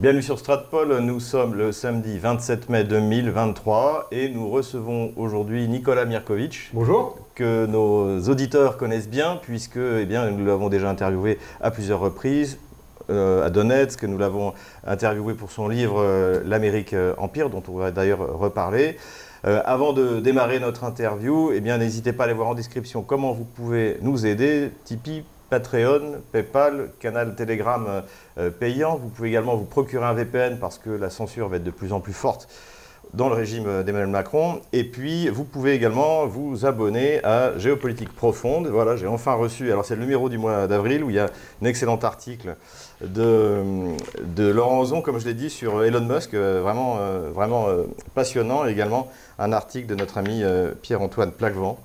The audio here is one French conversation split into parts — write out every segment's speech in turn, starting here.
Bienvenue sur Stratpol, nous sommes le samedi 27 mai 2023 et nous recevons aujourd'hui Nicolas Mirkovic. Bonjour. Que nos auditeurs connaissent bien puisque eh bien, nous l'avons déjà interviewé à plusieurs reprises euh, à Donetsk, nous l'avons interviewé pour son livre euh, L'Amérique euh, Empire dont on va d'ailleurs reparler. avant de démarrer notre interview, eh bien, n'hésitez pas à aller voir en description comment vous pouvez nous aider. Tipeee, Patreon, PayPal, canal Telegram euh, euh, payant. Vous pouvez également vous procurer un VPN parce que la censure va être de plus en plus forte dans le régime euh, d'Emmanuel Macron. Et puis, vous pouvez également vous abonner à Géopolitique Profonde. Voilà, j'ai enfin reçu, alors c'est le numéro du mois d'avril où il y a un excellent article de, de Laurent Ozon, comme je l'ai dit, sur Elon Musk, vraiment, vraiment passionnant. Et également un article de notre ami Pierre-Antoine Plaquevent,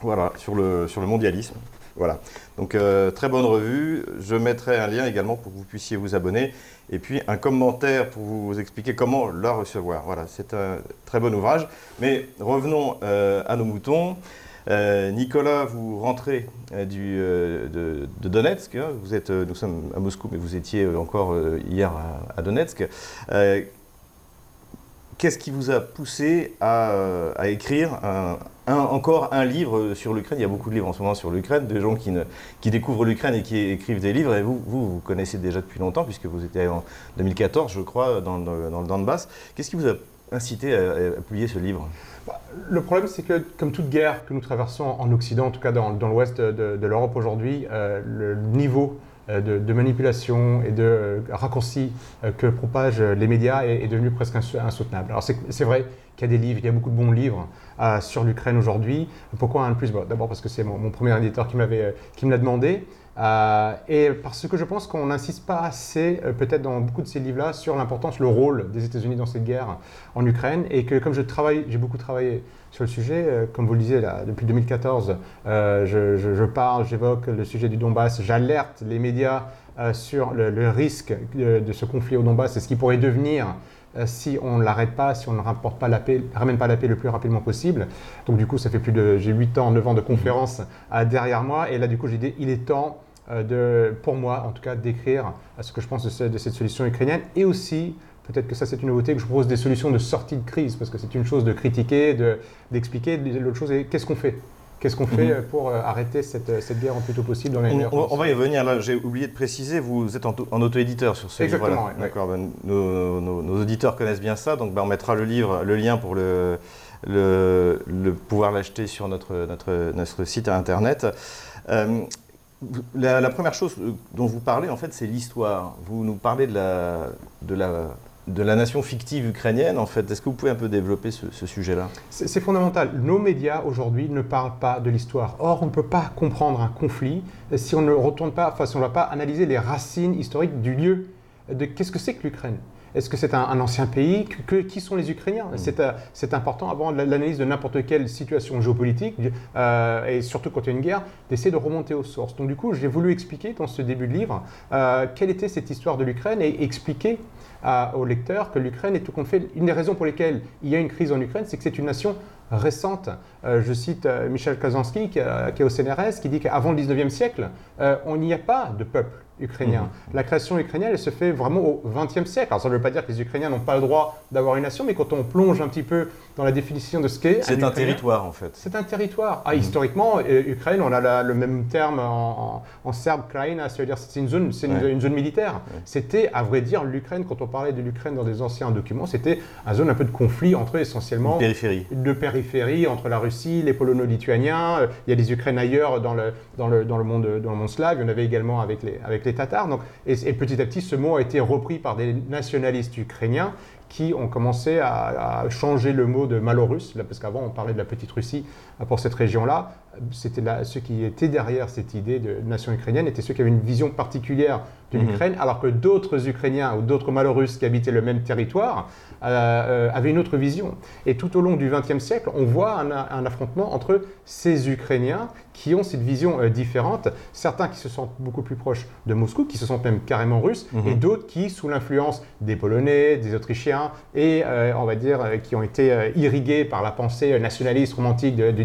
voilà, sur le, sur le mondialisme. Voilà. Donc euh, très bonne revue. Je mettrai un lien également pour que vous puissiez vous abonner. Et puis un commentaire pour vous expliquer comment la recevoir. Voilà, c'est un très bon ouvrage. Mais revenons euh, à nos moutons. Euh, Nicolas, vous rentrez de, Donetsk. Vous êtes, nous sommes à Moscou, mais vous étiez encore hier à, Donetsk. Qu'est-ce qui vous a poussé à, à écrire encore un livre sur l'Ukraine? Il y a beaucoup de livres en ce moment sur l'Ukraine, de gens qui, découvrent l'Ukraine et qui écrivent des livres. Et vous, vous, vous connaissez déjà depuis longtemps, puisque vous étiez en 2014, je crois, dans, dans le Donbass. Qu'est-ce qui vous a incité à, publier ce livre? Bah, Le problème, c'est que, comme toute guerre que nous traversons en Occident, en tout cas dans, dans l'ouest de, l'Europe aujourd'hui, euh, le niveau euh, de, manipulation et de euh, raccourcis que propagent les médias est, devenu presque insoutenable. Alors c'est vrai qu'il y a des livres, il y a beaucoup de bons livres sur l'Ukraine aujourd'hui. Pourquoi un plus? D'abord parce que c'est mon, premier éditeur qui, qui me l'a demandé. Euh, et parce que je pense qu'on n'insiste pas assez, euh, peut-être dans beaucoup de ces livres-là, sur l'importance, le rôle des États-Unis dans cette guerre en Ukraine. Et que comme je travaille, j'ai beaucoup travaillé sur le sujet, euh, comme vous le disiez, là, depuis 2014, je, parle, j'évoque le sujet du Donbass, j'alerte les médias sur le, risque de ce conflit au Donbass et ce qui pourrait devenir si on ne l'arrête pas, si on ne ramène pas la paix le plus rapidement possible. Donc du coup, ça fait plus de, j'ai 8 ans, 9 ans de conférences derrière moi, et là du coup j'ai dit, il est temps de, pour moi en tout cas, d'écrire ce que je pense de, de cette solution ukrainienne, et aussi Peut-être que ça, c'est une nouveauté, que je propose des solutions de sortie de crise, parce que c'est une chose de critiquer, d'expliquer. L'autre chose est qu'est-ce qu'on fait? Qu'est-ce qu'on fait mhm. pour euh, arrêter cette, euh, cette, guerre en plus tôt possible dans les on, on, va y revenir. Là, j'ai oublié de préciser, vous êtes en, auto-éditeur sur ce livre. Exactement. D'accord. Ben, nos, auditeurs connaissent bien ça, donc ben, on mettra le livre, le lien pour le, le, pouvoir l'acheter sur notre, notre, notre site internet. Euh, la, première chose dont vous parlez, en fait, c'est l'histoire. Vous nous parlez de la, de la de la nation fictive ukrainienne, en fait. Est-ce que vous pouvez un peu développer ce, sujet-là? C'est fondamental. Nos médias, aujourd'hui, ne parlent pas de l'histoire. Or, on ne peut pas comprendre un conflit si on ne retourne pas, si on ne va pas analyser les racines historiques du lieu. De qu'est-ce que c'est que l'Ukraine? Est-ce que c'est un, ancien pays Qui sont les Ukrainiens mm. euh, C'est important, avant l'analyse de n'importe quelle situation géopolitique, euh, et surtout quand il y a une guerre, d'essayer de remonter aux sources. Donc du coup, j'ai voulu expliquer dans ce début de livre euh, quelle était cette histoire de l'Ukraine et expliquer aux lecteurs que l'Ukraine est tout compte fait. Une des raisons pour lesquelles il y a une crise en Ukraine, c'est que c'est une nation récente. Euh, je cite Michel Kazansky, qui, est au CNRS, qui dit qu'avant le 19e siècle, on n'y a pas de peuple ukrainien. Mmh. La création ukrainienne, elle se fait vraiment au 20e siècle. Alors ça ne veut pas dire que les Ukrainiens n'ont pas le droit d'avoir une nation, mais quand on plonge un petit peu dans la définition de ce qu'est... C'est un, territoire, en fait. C'est un territoire. Ah, mmh. Historiquement, Ukraine, on a le même terme en, serbe, Kraïna, ça veut dire c'est une zone, c'est une, zone militaire. C'était, à vrai dire, l'Ukraine, quand on parlait de l'Ukraine dans des anciens documents, c'était une zone un peu de conflit entre essentiellement... Une périphérie. De périphérie entre la Russie, les Polono-Lituaniens. Euh, il y a des Ukraines ailleurs dans le, dans le, dans le, monde, dans le monde slave. Il y en avait également avec les, avec les Tatars. Donc, et, petit à petit, ce mot a été repris par des nationalistes ukrainiens qui ont commencé à, changer le mot de Malorus, parce qu'avant on parlait de la petite Russie pour cette région-là. C'était ceux qui étaient derrière cette idée de nation ukrainienne étaient ceux qui avaient une vision particulière de mhm. l'Ukraine, alors que d'autres Ukrainiens ou d'autres Malorusses qui habitaient le même territoire euh, euh, avaient une autre vision. Et tout au long du XXe siècle, on voit un, affrontement entre ces Ukrainiens qui ont cette vision euh, différente, certains qui se sentent beaucoup plus proches de Moscou, qui se sentent même carrément russes, mhm. et d'autres qui, sous l'influence des Polonais, des Autrichiens, et on va dire qui ont été irrigués par la pensée nationaliste romantique du,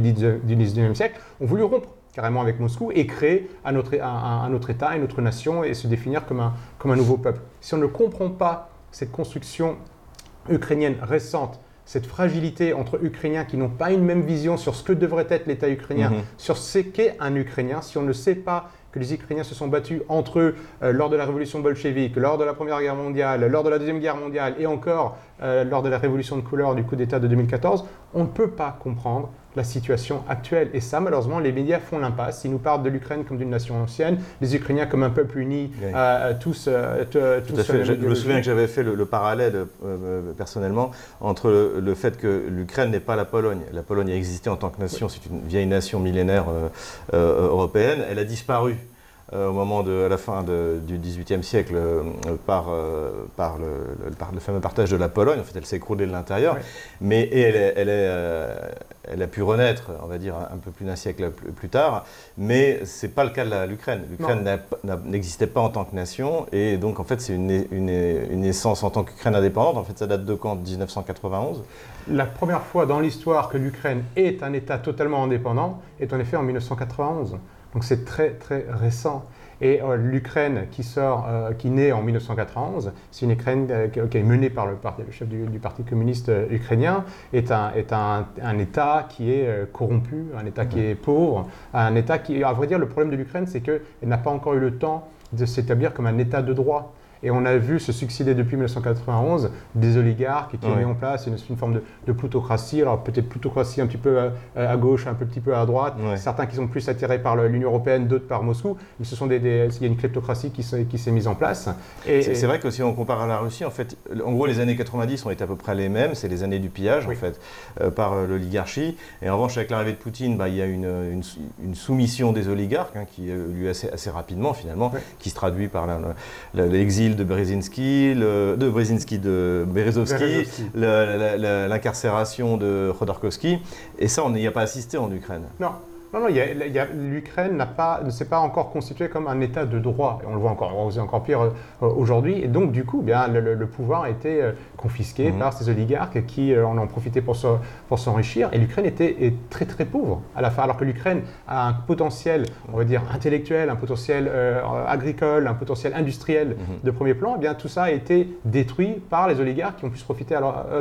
XIXe siècle, ont voulu rompre carrément avec Moscou et créer un autre, un, autre État, une autre nation et se définir comme un, comme un nouveau peuple. Si on ne comprend pas cette construction ukrainienne récente, cette fragilité entre Ukrainiens qui n'ont pas une même vision sur ce que devrait être l'État ukrainien, mhm. sur ce qu'est un Ukrainien, si on ne sait pas que les Ukrainiens se sont battus entre eux euh, lors de la révolution bolchevique, lors de la Première Guerre mondiale, lors de la Deuxième Guerre mondiale et encore euh, lors de la révolution de couleur du coup d'État de 2014, on ne peut pas comprendre la situation actuelle. Et ça, malheureusement, les médias font l'impasse. Ils nous parlent de l'Ukraine comme d'une nation ancienne, les Ukrainiens comme un peuple uni, euh, tous, Je, me souviens que j'avais fait le, parallèle personnellement entre le, fait que l'Ukraine n'est pas la Pologne. La Pologne a existé en tant que nation, c'est une vieille nation millénaire européenne. Elle a disparu. Euh, au moment de à la fin du XVIIIe siècle euh, par, euh, par, le, par, le, fameux partage de la Pologne. En fait, elle s'est écroulée de l'intérieur, mais et elle, elle, est, elle, a pu renaître, on va dire, un peu plus d'un siècle plus, tard. Mais c'est pas le cas de l'Ukraine. L'Ukraine n'existait pas en tant que nation, et donc en fait, c'est une, une, une, naissance en tant qu'Ukraine indépendante. En fait, ça date de quand? De 1991 La première fois dans l'histoire que l'Ukraine est un État totalement indépendant est en effet en 1991. Donc c'est très très récent. Et euh, l'Ukraine qui sort, euh, qui naît en 1991, c'est une Ukraine euh, qui est menée par le, parti, le chef du, Parti communiste ukrainien, est un, est un, un État qui est corrompu, un État qui est pauvre, un État qui, à vrai dire, le problème de l'Ukraine, c'est qu'elle n'a pas encore eu le temps de s'établir comme un État de droit. Et on a vu se succéder depuis 1991 des oligarques qui ont mis en place une, forme de, plutocratie. Alors peut-être plutocratie un petit peu à, gauche, un petit peu à droite. Certains qui sont plus attirés par l'Union européenne, d'autres par Moscou. Mais ce sont des, il y a une kleptocratie qui, s'est mise en place. C'est vrai que si on compare à la Russie, en fait, en gros les années 90 ont été à peu près les mêmes. C'est les années du pillage en fait euh, par euh, l'oligarchie. Et en revanche avec l'arrivée de Poutine, bah, il y a une, une, soumission des oligarques hein, qui a eu lieu assez, assez rapidement finalement, qui se traduit par l'exil de Brzezinski, de Brzezinski, de Berezovski, l'incarcération de Khodorkovsky. Et ça, on n'y a pas assisté en Ukraine. Non. Non, non, l'Ukraine ne s'est pas encore constituée comme un État de droit. Et on le voit encore, on encore pire euh, aujourd'hui. Et donc, du coup, bien, le, pouvoir a été euh, confisqué mhm. par ces oligarques qui euh, en ont profité pour, pour s'enrichir. Et l'Ukraine était est très, très pauvre à la fin. Alors que l'Ukraine a un potentiel, on va dire, intellectuel, un potentiel agricole, un potentiel industriel mhm. de premier plan. Eh bien, tout ça a été détruit par les oligarques qui ont pu, profiter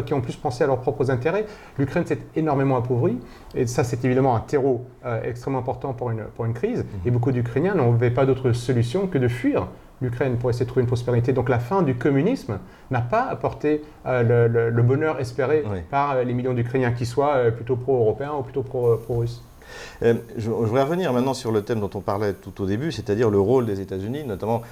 qui ont pu penser à leurs propres intérêts. L'Ukraine s'est énormément appauvrie. Et ça, c'est évidemment un terreau extrêmement important pour une, pour une crise. Et beaucoup d'Ukrainiens n'avaient pas d'autre solution que de fuir l'Ukraine pour essayer de trouver une prospérité. Donc la fin du communisme n'a pas apporté euh, le, bonheur espéré par euh, les millions d'Ukrainiens, qui soient euh, plutôt pro-européens ou plutôt pro-russes. je, je, voudrais revenir maintenant sur le thème dont on parlait tout au début, c'est-à-dire le rôle des États-Unis, notamment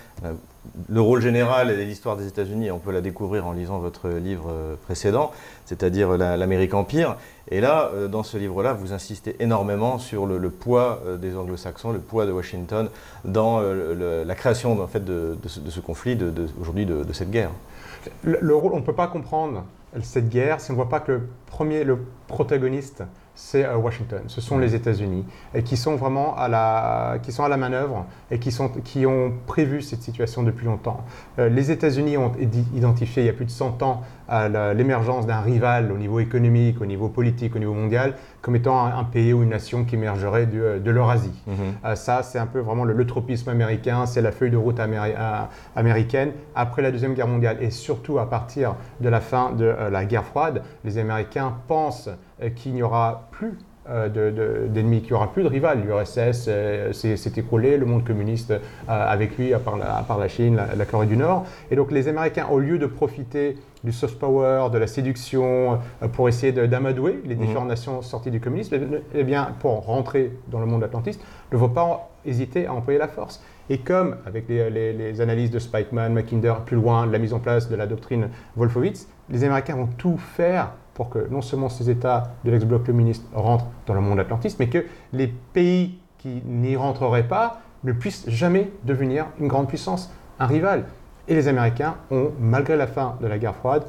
le rôle général et l'histoire des États-Unis, on peut la découvrir en lisant votre livre euh, précédent, c'est-à-dire l'Amérique Empire. Et là, euh, dans ce livre-là, vous insistez énormément sur le, poids euh, des Anglo-Saxons, le poids de Washington dans la création en fait, de, ce, conflit, aujourd'hui de, cette guerre. Le, rôle, on ne peut pas comprendre cette guerre si on ne voit pas que le premier, le protagoniste, c'est euh, Washington. Ce sont les États-Unis et qui sont vraiment à la, qui sont à la manœuvre et qui, sont, qui ont prévu cette situation depuis longtemps. Euh, les États-Unis ont identifié il y a plus de 100 ans l'émergence d'un rival au niveau économique, au niveau politique, au niveau mondial, comme étant un, pays ou une nation qui émergerait de, de l'Eurasie. Mm-hmm. Euh, ça, c'est un peu vraiment le, tropisme américain, c'est la feuille de route américaine. Après la Deuxième Guerre mondiale et surtout à partir de la fin de la guerre froide, les Américains pensent euh, qu'il n'y aura plus euh, d'ennemis, qu'il n'y aura plus de rival. L'URSS euh, s'est écroulé, le monde communiste avec lui, à part la, Chine, la, Corée du Nord. Et donc les Américains, au lieu de profiter du soft power, de la séduction, pour essayer d'amadouer les mmh. différentes nations sorties du communisme, eh, eh bien, pour rentrer dans le monde atlantiste, ne vont pas hésiter à employer la force. Et comme avec les, les analyses de Spikeman, Mackinder, plus loin, la mise en place de la doctrine Wolfowitz, les Américains vont tout faire pour que non seulement ces États de l'ex-bloc communiste rentrent dans le monde atlantiste, mais que les pays qui n'y rentreraient pas ne puissent jamais devenir une grande puissance, un rival. Et les Américains ont, malgré la fin de la guerre froide,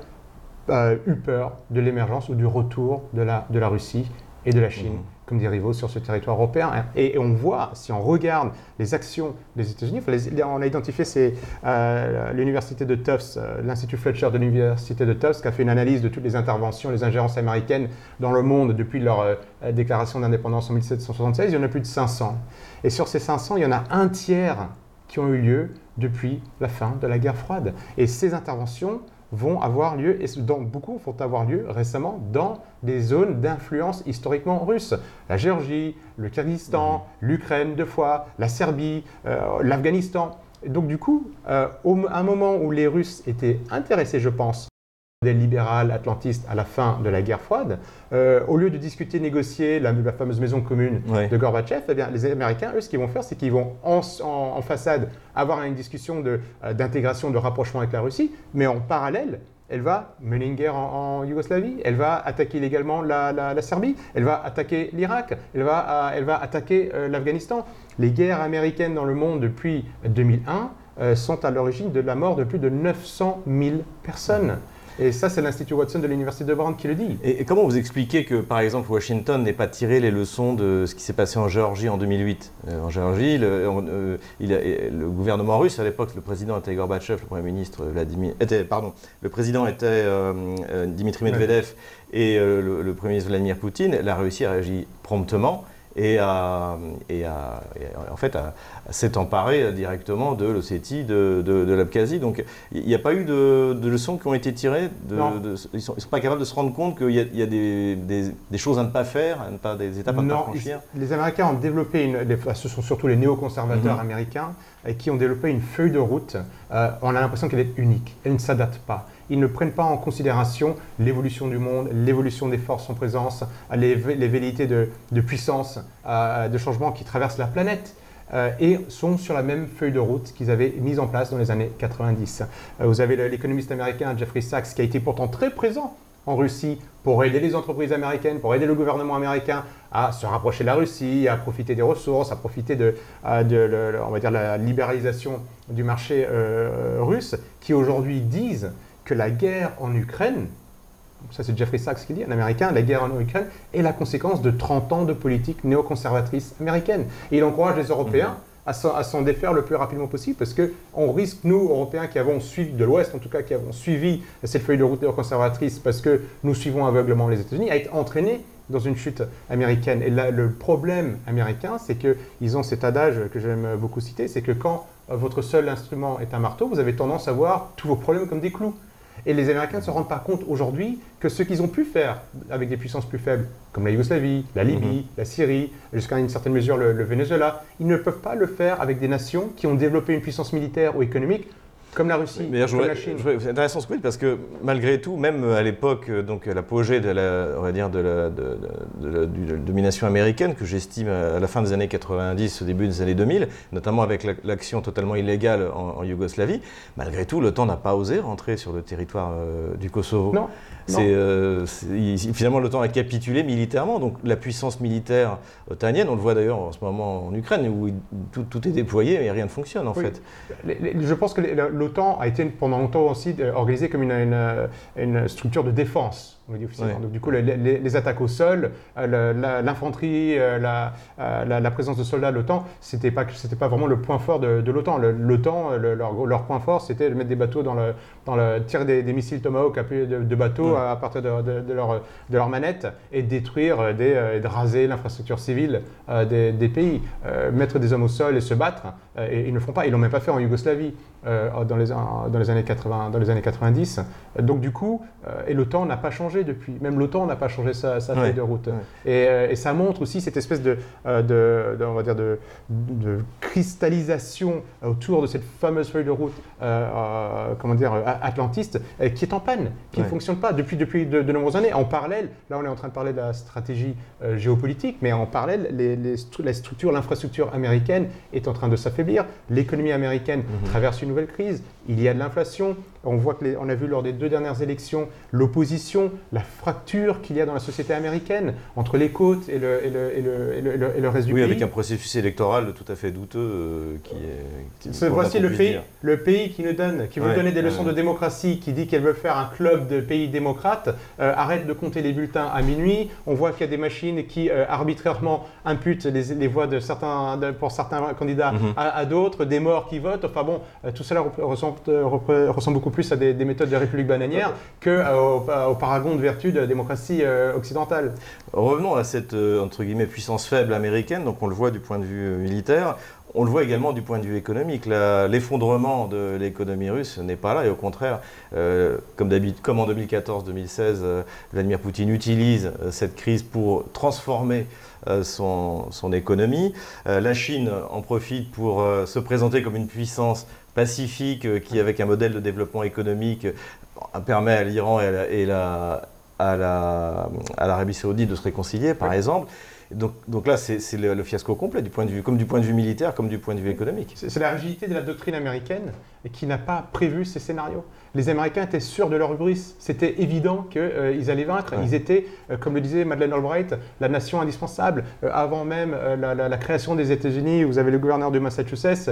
euh, eu peur de l'émergence ou du retour de la, de la Russie et de la Chine. Mmh. comme des rivaux sur ce territoire européen. Et, on voit, si on regarde les actions des États-Unis, on a identifié c'est euh, l'université de Tufts, euh, l'Institut Fletcher de l'université de Tufts, qui a fait une analyse de toutes les interventions, les ingérences américaines dans le monde depuis leur euh, déclaration d'indépendance en 1776. Il y en a plus de 500. Et sur ces 500, il y en a un tiers qui ont eu lieu depuis la fin de la guerre froide. Et ces interventions vont avoir lieu, et dans, beaucoup vont avoir lieu récemment dans des zones d'influence historiquement russe. La Géorgie, le Kyrgyzstan, mmh. l'Ukraine deux fois, la Serbie, euh, l'Afghanistan. Donc du coup, euh, à un moment où les Russes étaient intéressés, je pense, modèle libéral atlantiste à la fin de la guerre froide, euh, au lieu de discuter, négocier la, fameuse maison commune de Gorbatchev, eh bien, les Américains, eux, ce qu'ils vont faire, c'est qu'ils vont en, façade avoir une discussion euh, d'intégration, de, rapprochement avec la Russie, mais en parallèle, elle va mener une guerre en, Yougoslavie, elle va attaquer illégalement la, Serbie, elle va attaquer l'Irak, elle va, elle va attaquer euh, l'Afghanistan. Les guerres américaines dans le monde depuis 2001 sont à l'origine de la mort de plus de 900 000 personnes. Et ça, c'est l'Institut Watson de l'Université de Brown qui le dit. Et, comment vous expliquez que, par exemple, Washington n'ait pas tiré les leçons de ce qui s'est passé en Géorgie en 2008 euh, En Géorgie, le, euh, le, gouvernement russe, à l'époque, le président était Gorbatchev, le Premier ministre Vladimir, était, le président était euh, Dimitri Medvedev et le, le, Premier ministre Vladimir Poutine. La Russie a réagi promptement et, à, et, en fait s'est emparé directement de l'Ossétie, de, de, l'Abkhazie. Donc il n'y a pas eu de, leçons qui ont été tirées. ils ne sont, pas capables de se rendre compte qu'il y a, des, des, choses à ne pas faire, à ne pas, des étapes à ne pas franchir. Les Américains ont développé, une, ce sont surtout les néoconservateurs mhm. américains, qui ont développé une feuille de route. Euh, on a l'impression qu'elle est unique, elle ne s'adapte pas ils ne prennent pas en considération l'évolution du monde, l'évolution des forces en présence, les, les velléités de, puissance, euh, de changement qui traversent la planète. Euh, et sont sur la même feuille de route qu'ils avaient mise en place dans les années 90. Euh, vous avez l'économiste américain Jeffrey Sachs qui a été pourtant très présent en Russie pour aider les entreprises américaines, pour aider le gouvernement américain à se rapprocher de la Russie, à profiter des ressources, à profiter de, la libéralisation du marché russe, qui aujourd'hui disent que la guerre en Ukraine, ça c'est Jeffrey Sachs qui dit, un Américain, la guerre en Ukraine est la conséquence de 30 ans de politique néoconservatrice américaine. Et il encourage les Européens à s'en défaire le plus rapidement possible parce qu'on risque, nous, Européens qui avons suivi, de l'Ouest en tout cas, qui avons suivi cette feuille de route néoconservatrice parce que nous suivons aveuglement les États-Unis, à être entraînés dans une chute américaine. Et là, le problème américain, c'est qu'ils ont cet adage que j'aime beaucoup citer, c'est que quand votre seul instrument est un marteau, vous avez tendance à voir tous vos problèmes comme des clous. Et les Américains ne se rendent pas compte aujourd'hui que ce qu'ils ont pu faire avec des puissances plus faibles, comme la Yougoslavie, la Libye, mhm. la Syrie, jusqu'à une certaine mesure le, le Venezuela, ils ne peuvent pas le faire avec des nations qui ont développé une puissance militaire ou économique comme la Russie, comme la Chine. C'est intéressant ce que parce que malgré tout, même à l'époque, euh, donc l'apogée de la, on va dire de la, de, la, domination américaine, que j'estime à la fin des années 90, au début des années 2000, notamment avec l'action totalement illégale en, Yougoslavie, malgré tout, l'OTAN n'a pas osé rentrer sur le territoire euh, du Kosovo. Non. Euh, finalement, l'OTAN a capitulé militairement. Donc la puissance militaire otanienne, on le voit d'ailleurs en ce moment en Ukraine, où tout, est déployé et rien ne fonctionne en fait. je pense que l'OTAN a été pendant longtemps aussi euh, organisé comme une structure de défense. Donc, du coup, les, attaques au sol, euh, l'infanterie, euh, euh, la, présence de soldats l'OTAN, c'était pas, c'était pas vraiment le point fort de, l'OTAN. L'OTAN, leur, point fort, c'était de mettre des bateaux dans le, dans le tirer des, missiles Tomahawk de, de bateaux à, partir de, leur, de leur manette et détruire, des, et de raser l'infrastructure civile des, pays. mettre des hommes au sol et se battre, et, ils ne le font pas. Ils l'ont même pas fait en Yougoslavie dans, les, dans, les années 80, dans les années 90. Donc du coup, et l'OTAN n'a pas changé depuis. Même l'OTAN n'a pas changé sa, feuille de route. Euh, et, ça montre aussi cette espèce de, euh, on va dire de, cristallisation autour de cette fameuse feuille de route, euh, comment dire, atlantiste, qui est en panne, qui ne fonctionne pas depuis, depuis de, nombreuses années. En parallèle, là on est en train de parler de la stratégie géopolitique, mais en parallèle, les, la structure, l'infrastructure américaine est en train de s'affaiblir. L'économie américaine mhm. traverse une nouvelle crise. Il y a de l'inflation, On voit que on a vu lors des deux dernières élections l'opposition, la fracture qu'il y a dans la société américaine entre les côtes et le, et le, et le, et le, reste du pays. Oui, avec un processus électoral tout à fait douteux euh, qui est. Qui, voici le pays, le pays qui nous donne, qui veut donner des leçons de démocratie, qui dit qu'elle veut faire un club de pays démocrates, euh, arrête de compter les bulletins à minuit. On voit qu'il y a des machines qui euh, arbitrairement imputent les, les, voix de certains, pour certains candidats mhm. à, d'autres, des morts qui votent. Enfin bon, tout cela ressemble, ressemble, beaucoup plus à des, méthodes de république bananière qu'au au paragon de vertu de la démocratie occidentale. Revenons à cette entre guillemets puissance faible américaine. Donc on le voit du point de vue militaire. On le voit également du point de vue économique. L'effondrement de l'économie russe n'est pas là et au contraire, euh, comme, en 2014-2016, euh, Vladimir Poutine utilise euh, cette crise pour transformer son, son, économie. la Chine en profite pour se présenter comme une puissance pacifique qui, avec un modèle de développement économique, permet à l'Iran et, la, à l'Arabie la, saoudite de se réconcilier, par exemple. Donc, donc, là, c'est le, le, fiasco complet, du point de vue, comme du point de vue militaire, comme du point de vue économique. C'est la rigidité de la doctrine américaine qui n'a pas prévu ces scénarios les Américains étaient sûrs de leur hubris. C'était évident qu'ils euh, allaient vaincre. Ils étaient, euh, comme le disait Madeleine Albright, la nation indispensable. Euh, avant même la, création des États-Unis, vous avez le gouverneur de Massachusetts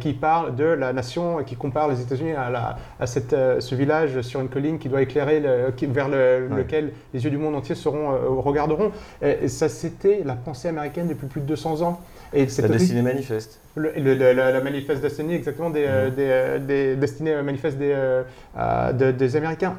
qui parle de la nation, qui compare les États-Unis à, à cette, ce village sur une colline qui doit éclairer, vers lequel les yeux du monde entier seront, regarderont. Et ça, c'était la pensée américaine depuis plus de 200 ans. Et la destinée manifeste. Le, la, manifeste destinée, exactement, des, mmh. des, des destinées manifestes des, euh, des Américains.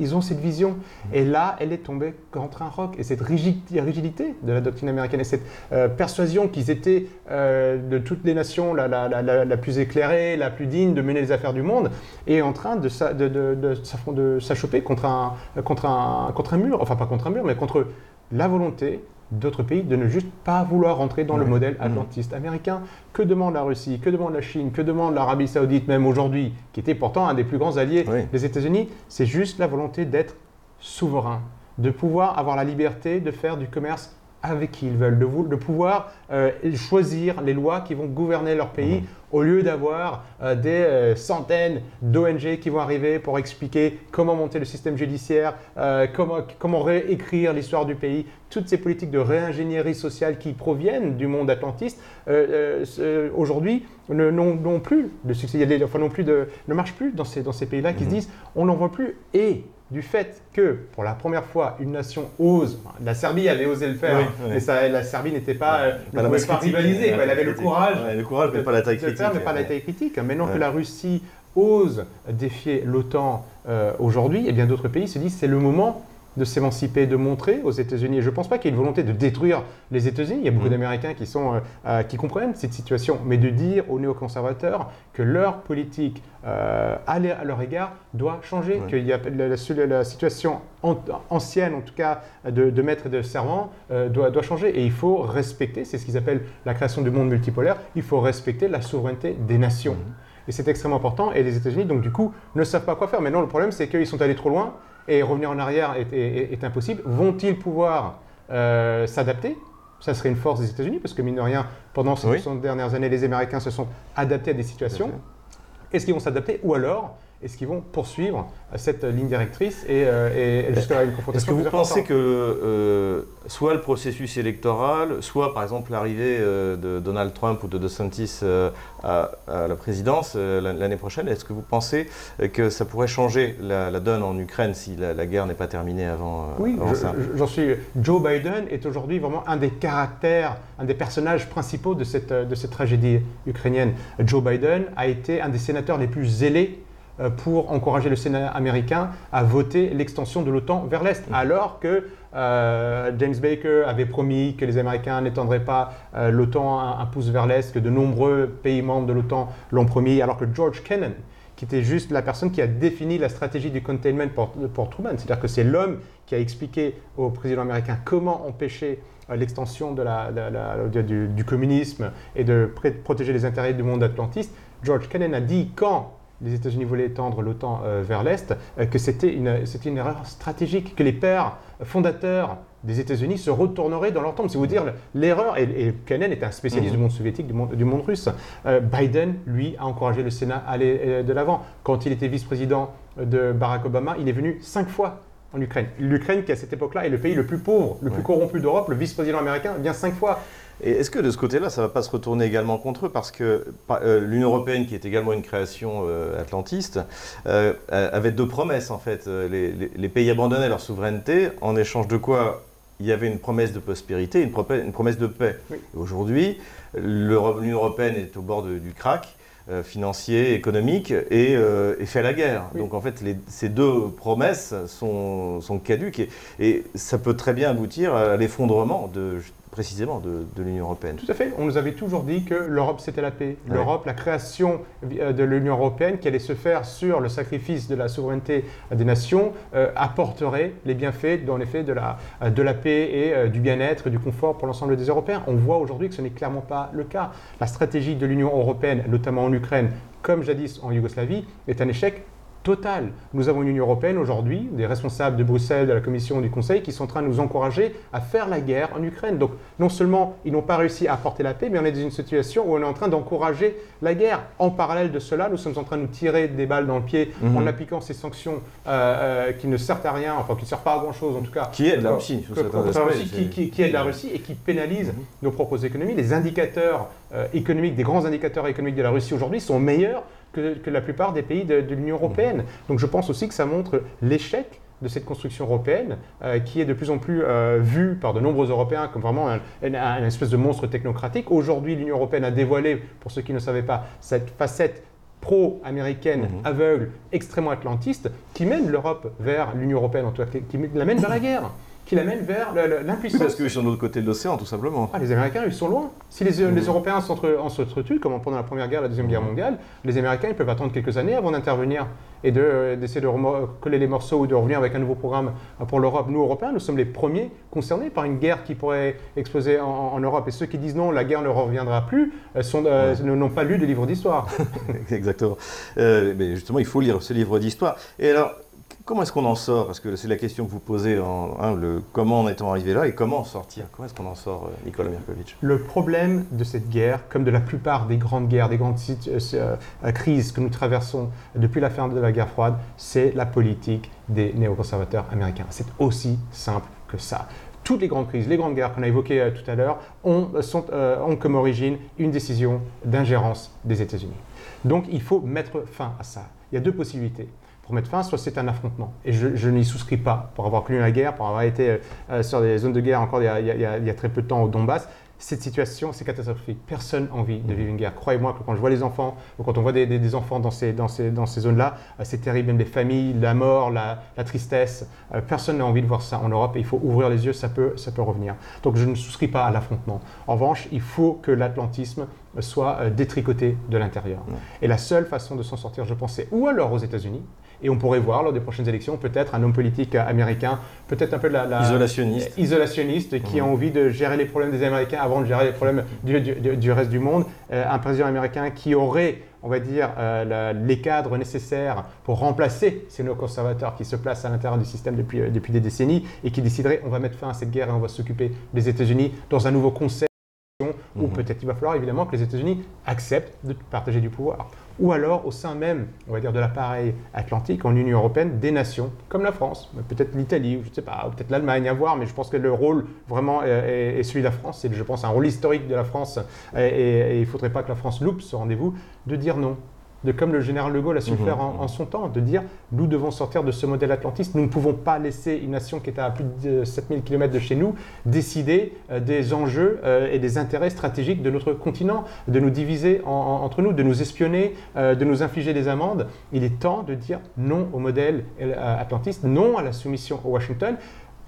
Ils ont cette vision. Et là, elle est tombée contre un roc. Et cette rigidité de la doctrine américaine et cette euh, persuasion qu'ils étaient euh, de toutes les nations la, la, la, la, plus éclairée, la plus digne de mener les affaires du monde, est en train de, de, de, de s'achoper contre un, contre, un, contre un mur. Enfin, pas contre un mur, mais contre la volonté d'autres pays de ne juste pas vouloir rentrer dans le modèle mmh. atlantiste américain. Que demande la Russie Que demande la Chine Que demande l'Arabie saoudite même aujourd'hui, qui était pourtant un des plus grands alliés des États-Unis C'est juste la volonté d'être souverain, de pouvoir avoir la liberté de faire du commerce avec qui ils veulent, de, de pouvoir euh, choisir les lois qui vont gouverner leur pays, mhm. au lieu d'avoir euh, des euh, centaines d'ONG qui vont arriver pour expliquer comment monter le système judiciaire, comment, comment réécrire l'histoire du pays. Toutes ces politiques de réingénierie sociale qui proviennent du monde atlantiste, aujourd'hui, n'ont plus de succès, il y a enfin, non plus de, ne marchent plus dans ces, dans ces pays-là qui se mhm. disent on n'en veut plus et du fait que, pour la première fois, une nation ose, la Serbie avait osé le faire, mais ça, la Serbie n'était pas, euh, ne pouvait pas rivaliser, elle avait le courage, le courage, mais pas la taille critique. mais pas la taille critique. Maintenant que la Russie ose défier l'OTAN euh, aujourd'hui, et eh bien d'autres pays se disent c'est le moment de s'émanciper, de montrer aux États-Unis. Je ne pense pas qu'il y ait une volonté de détruire les États-Unis. Il y a beaucoup mmh. d'Américains qui, sont, euh, euh, qui comprennent cette situation, mais de dire aux néoconservateurs que leur politique euh, à leur égard doit changer, qu'il y a la, situation ancienne, en tout cas, de, maître et de servant, doit, doit, changer. Et il faut respecter, c'est ce qu'ils appellent la création du monde multipolaire, il faut respecter la souveraineté des nations. Mmh. Et c'est extrêmement important. Et les États-Unis, donc du coup, ne savent pas quoi faire. Maintenant, le problème, c'est qu'ils sont allés trop loin et revenir en arrière est, impossible. Vont-ils pouvoir euh, s'adapter? Ça serait une force des États-Unis, parce que mine de rien, pendant ces 60 dernières années, les Américains se sont adaptés à des situations. Est-ce qu'ils vont s'adapter? Ou alors, est-ce qu'ils vont poursuivre cette ligne directrice et, euh, jusqu'à une confrontation Est-ce que vous pensez que euh, soit le processus électoral, soit par exemple l'arrivée euh, de Donald Trump ou de DeSantis à, la présidence l'année prochaine, est-ce que vous pensez que ça pourrait changer la, donne en Ukraine si la, guerre n'est pas terminée avant, oui, j'en suis. Joe Biden est aujourd'hui vraiment un des caractères, un des personnages principaux de cette, de cette tragédie ukrainienne. Joe Biden a été un des sénateurs les plus zélés euh, pour encourager le Sénat américain à voter l'extension de l'OTAN vers l'Est, mhm. alors que euh, James Baker avait promis que les Américains n'étendraient pas euh, l'OTAN un, pouce vers l'Est, que de nombreux pays membres de l'OTAN l'ont promis, alors que George Kennan, qui était juste la personne qui a défini la stratégie du containment pour, Truman, c'est-à-dire que c'est l'homme qui a expliqué au président américain comment empêcher l'extension du, du, communisme et de protéger les intérêts du monde atlantiste. George Kennan a dit quand les États-Unis voulaient étendre l'OTAN euh, vers l'Est, euh, que c'était une, une, erreur stratégique, que les pères fondateurs des États-Unis se retourneraient dans leur tombe. C'est vous dire l'erreur, et, et Kennan est un spécialiste mhm. du monde soviétique, du monde, du monde russe. Euh, Biden, lui, a encouragé le Sénat à aller de l'avant. Quand il était vice-président de Barack Obama, il est venu cinq fois en Ukraine. L'Ukraine, qui à cette époque-là est le pays le plus pauvre, le plus corrompu d'Europe, le vice-président américain vient cinq fois. Et est-ce que de ce côté-là, ça ne va pas se retourner également contre eux Parce que euh, l'Union européenne, qui est également une création euh, atlantiste, euh, avait deux promesses en fait. Les, pays abandonnaient leur souveraineté, en échange de quoi il y avait une promesse de prospérité, une, une promesse de paix. Aujourd'hui, l'Union européenne est au bord du crack. Financier, économique, et, fait la guerre. Donc en fait, ces deux promesses sont, sont caduques et, et, ça peut très bien aboutir à l'effondrement de, précisément de, l'Union européenne. Tout à fait. On nous avait toujours dit que l'Europe, c'était la paix. L'Europe, la création euh, de l'Union européenne, qui allait se faire sur le sacrifice de la souveraineté des nations, euh, apporterait les bienfaits, dans l'effet, de la, euh, de la paix et du bien-être, du confort pour l'ensemble des Européens. On voit aujourd'hui que ce n'est clairement pas le cas. La stratégie de l'Union européenne, notamment en Ukraine, comme jadis en Yougoslavie, est un échec Total. Nous avons une Union européenne aujourd'hui, des responsables de Bruxelles, de la Commission, du Conseil, qui sont en train de nous encourager à faire la guerre en Ukraine. Donc non seulement ils n'ont pas réussi à apporter la paix, mais on est dans une situation où on est en train d'encourager la guerre. En parallèle de cela, nous sommes en train de nous tirer des balles dans le pied en mhm. appliquant ces sanctions euh, euh, qui ne servent à rien, enfin qui ne servent pas à grand-chose en tout cas. Qui aident la Russie, qui, qui, la Russie et qui pénalisent mhm. nos propres économies. Les indicateurs euh, économiques, des grands indicateurs économiques de la Russie aujourd'hui sont meilleurs que, la plupart des pays de, l'Union européenne. Donc je pense aussi que ça montre l'échec de cette construction européenne euh, qui est de plus en plus euh, vue par de nombreux Européens comme vraiment un, espèce de monstre technocratique. Aujourd'hui, l'Union européenne a dévoilé, pour ceux qui ne savaient pas, cette facette pro-américaine, mhm. aveugle, extrêmement atlantiste, qui mène l'Europe vers l'Union européenne, en tout cas, qui, la mène vers la guerre qui l'amène vers l'impuissance. parce qu'ils sont de l'autre côté de l'océan, tout simplement. Ah, les Américains, ils sont loin. Si les, les Européens s'entretuent, comme pendant la Première Guerre, la Deuxième Guerre mondiale, les Américains, ils peuvent attendre quelques années avant d'intervenir et d'essayer de, coller les morceaux ou de revenir avec un nouveau programme pour l'Europe. Nous, Européens, nous sommes les premiers concernés par une guerre qui pourrait exploser en, Europe. Et ceux qui disent non, la guerre ne reviendra plus, euh, euh, n'ont pas lu de livre d'histoire. Exactement. Euh, mais justement, il faut lire ce livre d'histoire. Et alors, Comment est-ce qu'on en sort? Parce que c'est la question que vous posez, en, hein, le, comment en est-on arrivé là et comment en sortir Comment est-ce qu'on en sort, euh, Nicolas Mirkovic Le problème de cette guerre, comme de la plupart des grandes guerres, des grandes euh, euh, crises que nous traversons depuis la fin de la guerre froide, c'est la politique des néoconservateurs américains. C'est aussi simple que ça toutes les grandes crises, les grandes guerres qu'on a évoquées tout à l'heure, ont, comme origine une décision d'ingérence des États-Unis. Donc il faut mettre fin à ça. Il y a deux possibilités pour mettre fin, soit c'est un affrontement. Et je, n'y souscris pas. Pour avoir connu la guerre, pour avoir été euh, sur des zones de guerre encore il y, a, très peu de temps au Donbass, cette situation, c'est catastrophique. Personne n'a envie de vivre une guerre. Croyez-moi que quand je vois les enfants, ou quand on voit des, enfants dans ces, dans ces, dans ces zones-là, euh, c'est terrible. Même les familles, la mort, la, tristesse. Euh, personne n'a envie de voir ça en Europe et il faut ouvrir les yeux, ça peut, ça peut revenir. Donc je ne souscris pas à l'affrontement. En revanche, il faut que l'atlantisme soit détricoté de l'intérieur. Et la seule façon de s'en sortir, je pense, c'est ou alors aux États-Unis, et on pourrait voir lors des prochaines élections peut-être un homme politique américain, peut-être un peu la, isolationniste, isolationniste qui a envie de gérer les problèmes des Américains avant de gérer les problèmes du, reste du monde. Euh, un président américain qui aurait on va dire, euh, les cadres nécessaires pour remplacer ces néoconservateurs qui se placent à l'intérieur du système depuis, euh, depuis des décennies et qui décideraient on va mettre fin à cette guerre et on va s'occuper des États-Unis dans un nouveau concept ou mmh. peut-être il va falloir évidemment que les États-Unis acceptent de partager du pouvoir. Ou alors au sein même, on va dire, de l'appareil atlantique, en Union européenne, des nations comme la France, peut-être l'Italie, je ne sais pas, peut-être l'Allemagne, à voir, mais je pense que le rôle vraiment est, celui de la France, c'est, je pense, un rôle historique de la France, et il ne faudrait pas que la France loupe ce rendez-vous, de dire non de comme le général de Gaulle a su mhm. faire en, son temps, de dire nous devons sortir de ce modèle atlantiste, nous ne pouvons pas laisser une nation qui est à plus de 7000 km de chez nous décider euh, des enjeux euh, et des intérêts stratégiques de notre continent, de nous diviser entre nous, de nous espionner, euh, de nous infliger des amendes. Il est temps de dire non au modèle atlantiste, non à la soumission au Washington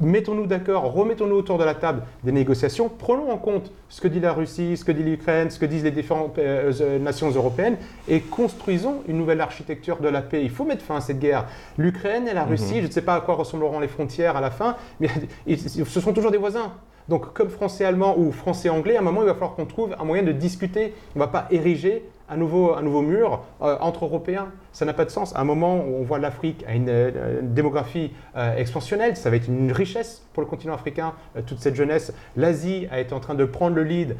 mettons-nous d'accord, remettons-nous autour de la table des négociations, prenons en compte ce que dit la Russie, ce que dit l'Ukraine, ce que disent les différentes euh, euh, nations européennes et construisons une nouvelle architecture de la paix. Il faut mettre fin à cette guerre. L'Ukraine et la Russie, mhm. je ne sais pas à quoi ressembleront les frontières à la fin, mais ce sont toujours des voisins. Donc comme français-allemand ou français-anglais, à un moment, il va falloir qu'on trouve un moyen de discuter. On ne va pas ériger un nouveau, un nouveau mur euh, entre Européens. Ça n'a pas de sens. À un moment où on voit l'Afrique a une, euh, une démographie euh, expansionnelle, ça va être une richesse pour le continent africain, toute cette jeunesse. L'Asie a été en train de prendre le lead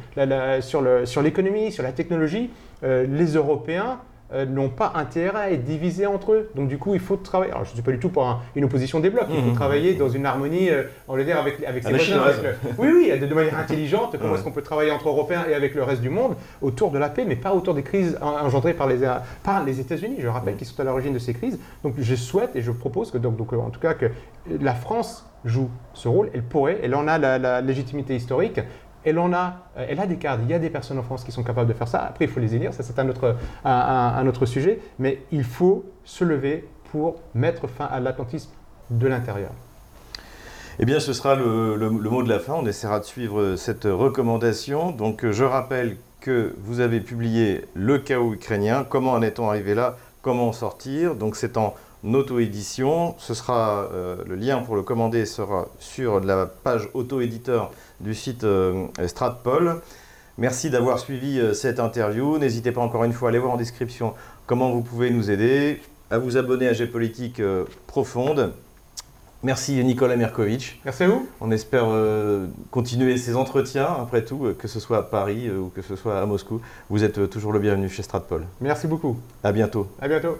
sur l'économie, sur la technologie. Les Européens euh, n'ont pas intérêt à être divisés entre eux. Donc du coup, il faut travailler. Alors je ne suis pas du tout pour un- une opposition des blocs. Il faut Mhm. travailler dans une harmonie, euh, on va dire, avec, avec ses À la voisins, avec le- Oui, oui, de, de manière intelligente. Comment Ouais. est-ce qu'on peut travailler entre Européens et avec le reste du monde autour de la paix, mais pas autour des crises en- engendrées par les, par les États-Unis. Je rappelle qu'ils sont à l'origine de ces crises. Donc je souhaite et je propose que, donc, donc, euh, en tout cas, que la France joue ce rôle. Elle pourrait, elle en a la, la légitimité historique. Elle en a, euh, elle a des cadres. Il y a des personnes en France qui sont capables de faire ça. Après, il faut les élire. Ça, c'est un autre, un, autre sujet. Mais il faut se lever pour mettre fin à l'atlantisme de l'intérieur. Eh bien, ce sera le, le- mot de la fin. On essaiera de suivre cette recommandation. Donc, euh, je rappelle que vous avez publié Le chaos ukrainien. Comment en est-on arrivé là? Comment en sortir? Donc, c'est en auto-édition. Ce sera euh, le lien pour le commander sera sur la page auto-éditeur du site euh, Stratpol. Merci d'avoir suivi euh, cette interview. N'hésitez pas encore une fois à aller voir en description comment vous pouvez nous aider, à vous abonner à Géopolitique euh, Profonde. Merci Nicolas Merkovitch. Merci à vous. On espère continuer ces entretiens, après tout, que ce soit à Paris ou que ce soit à Moscou. Vous êtes toujours le bienvenu chez Stratpol. Merci beaucoup. À bientôt. À bientôt.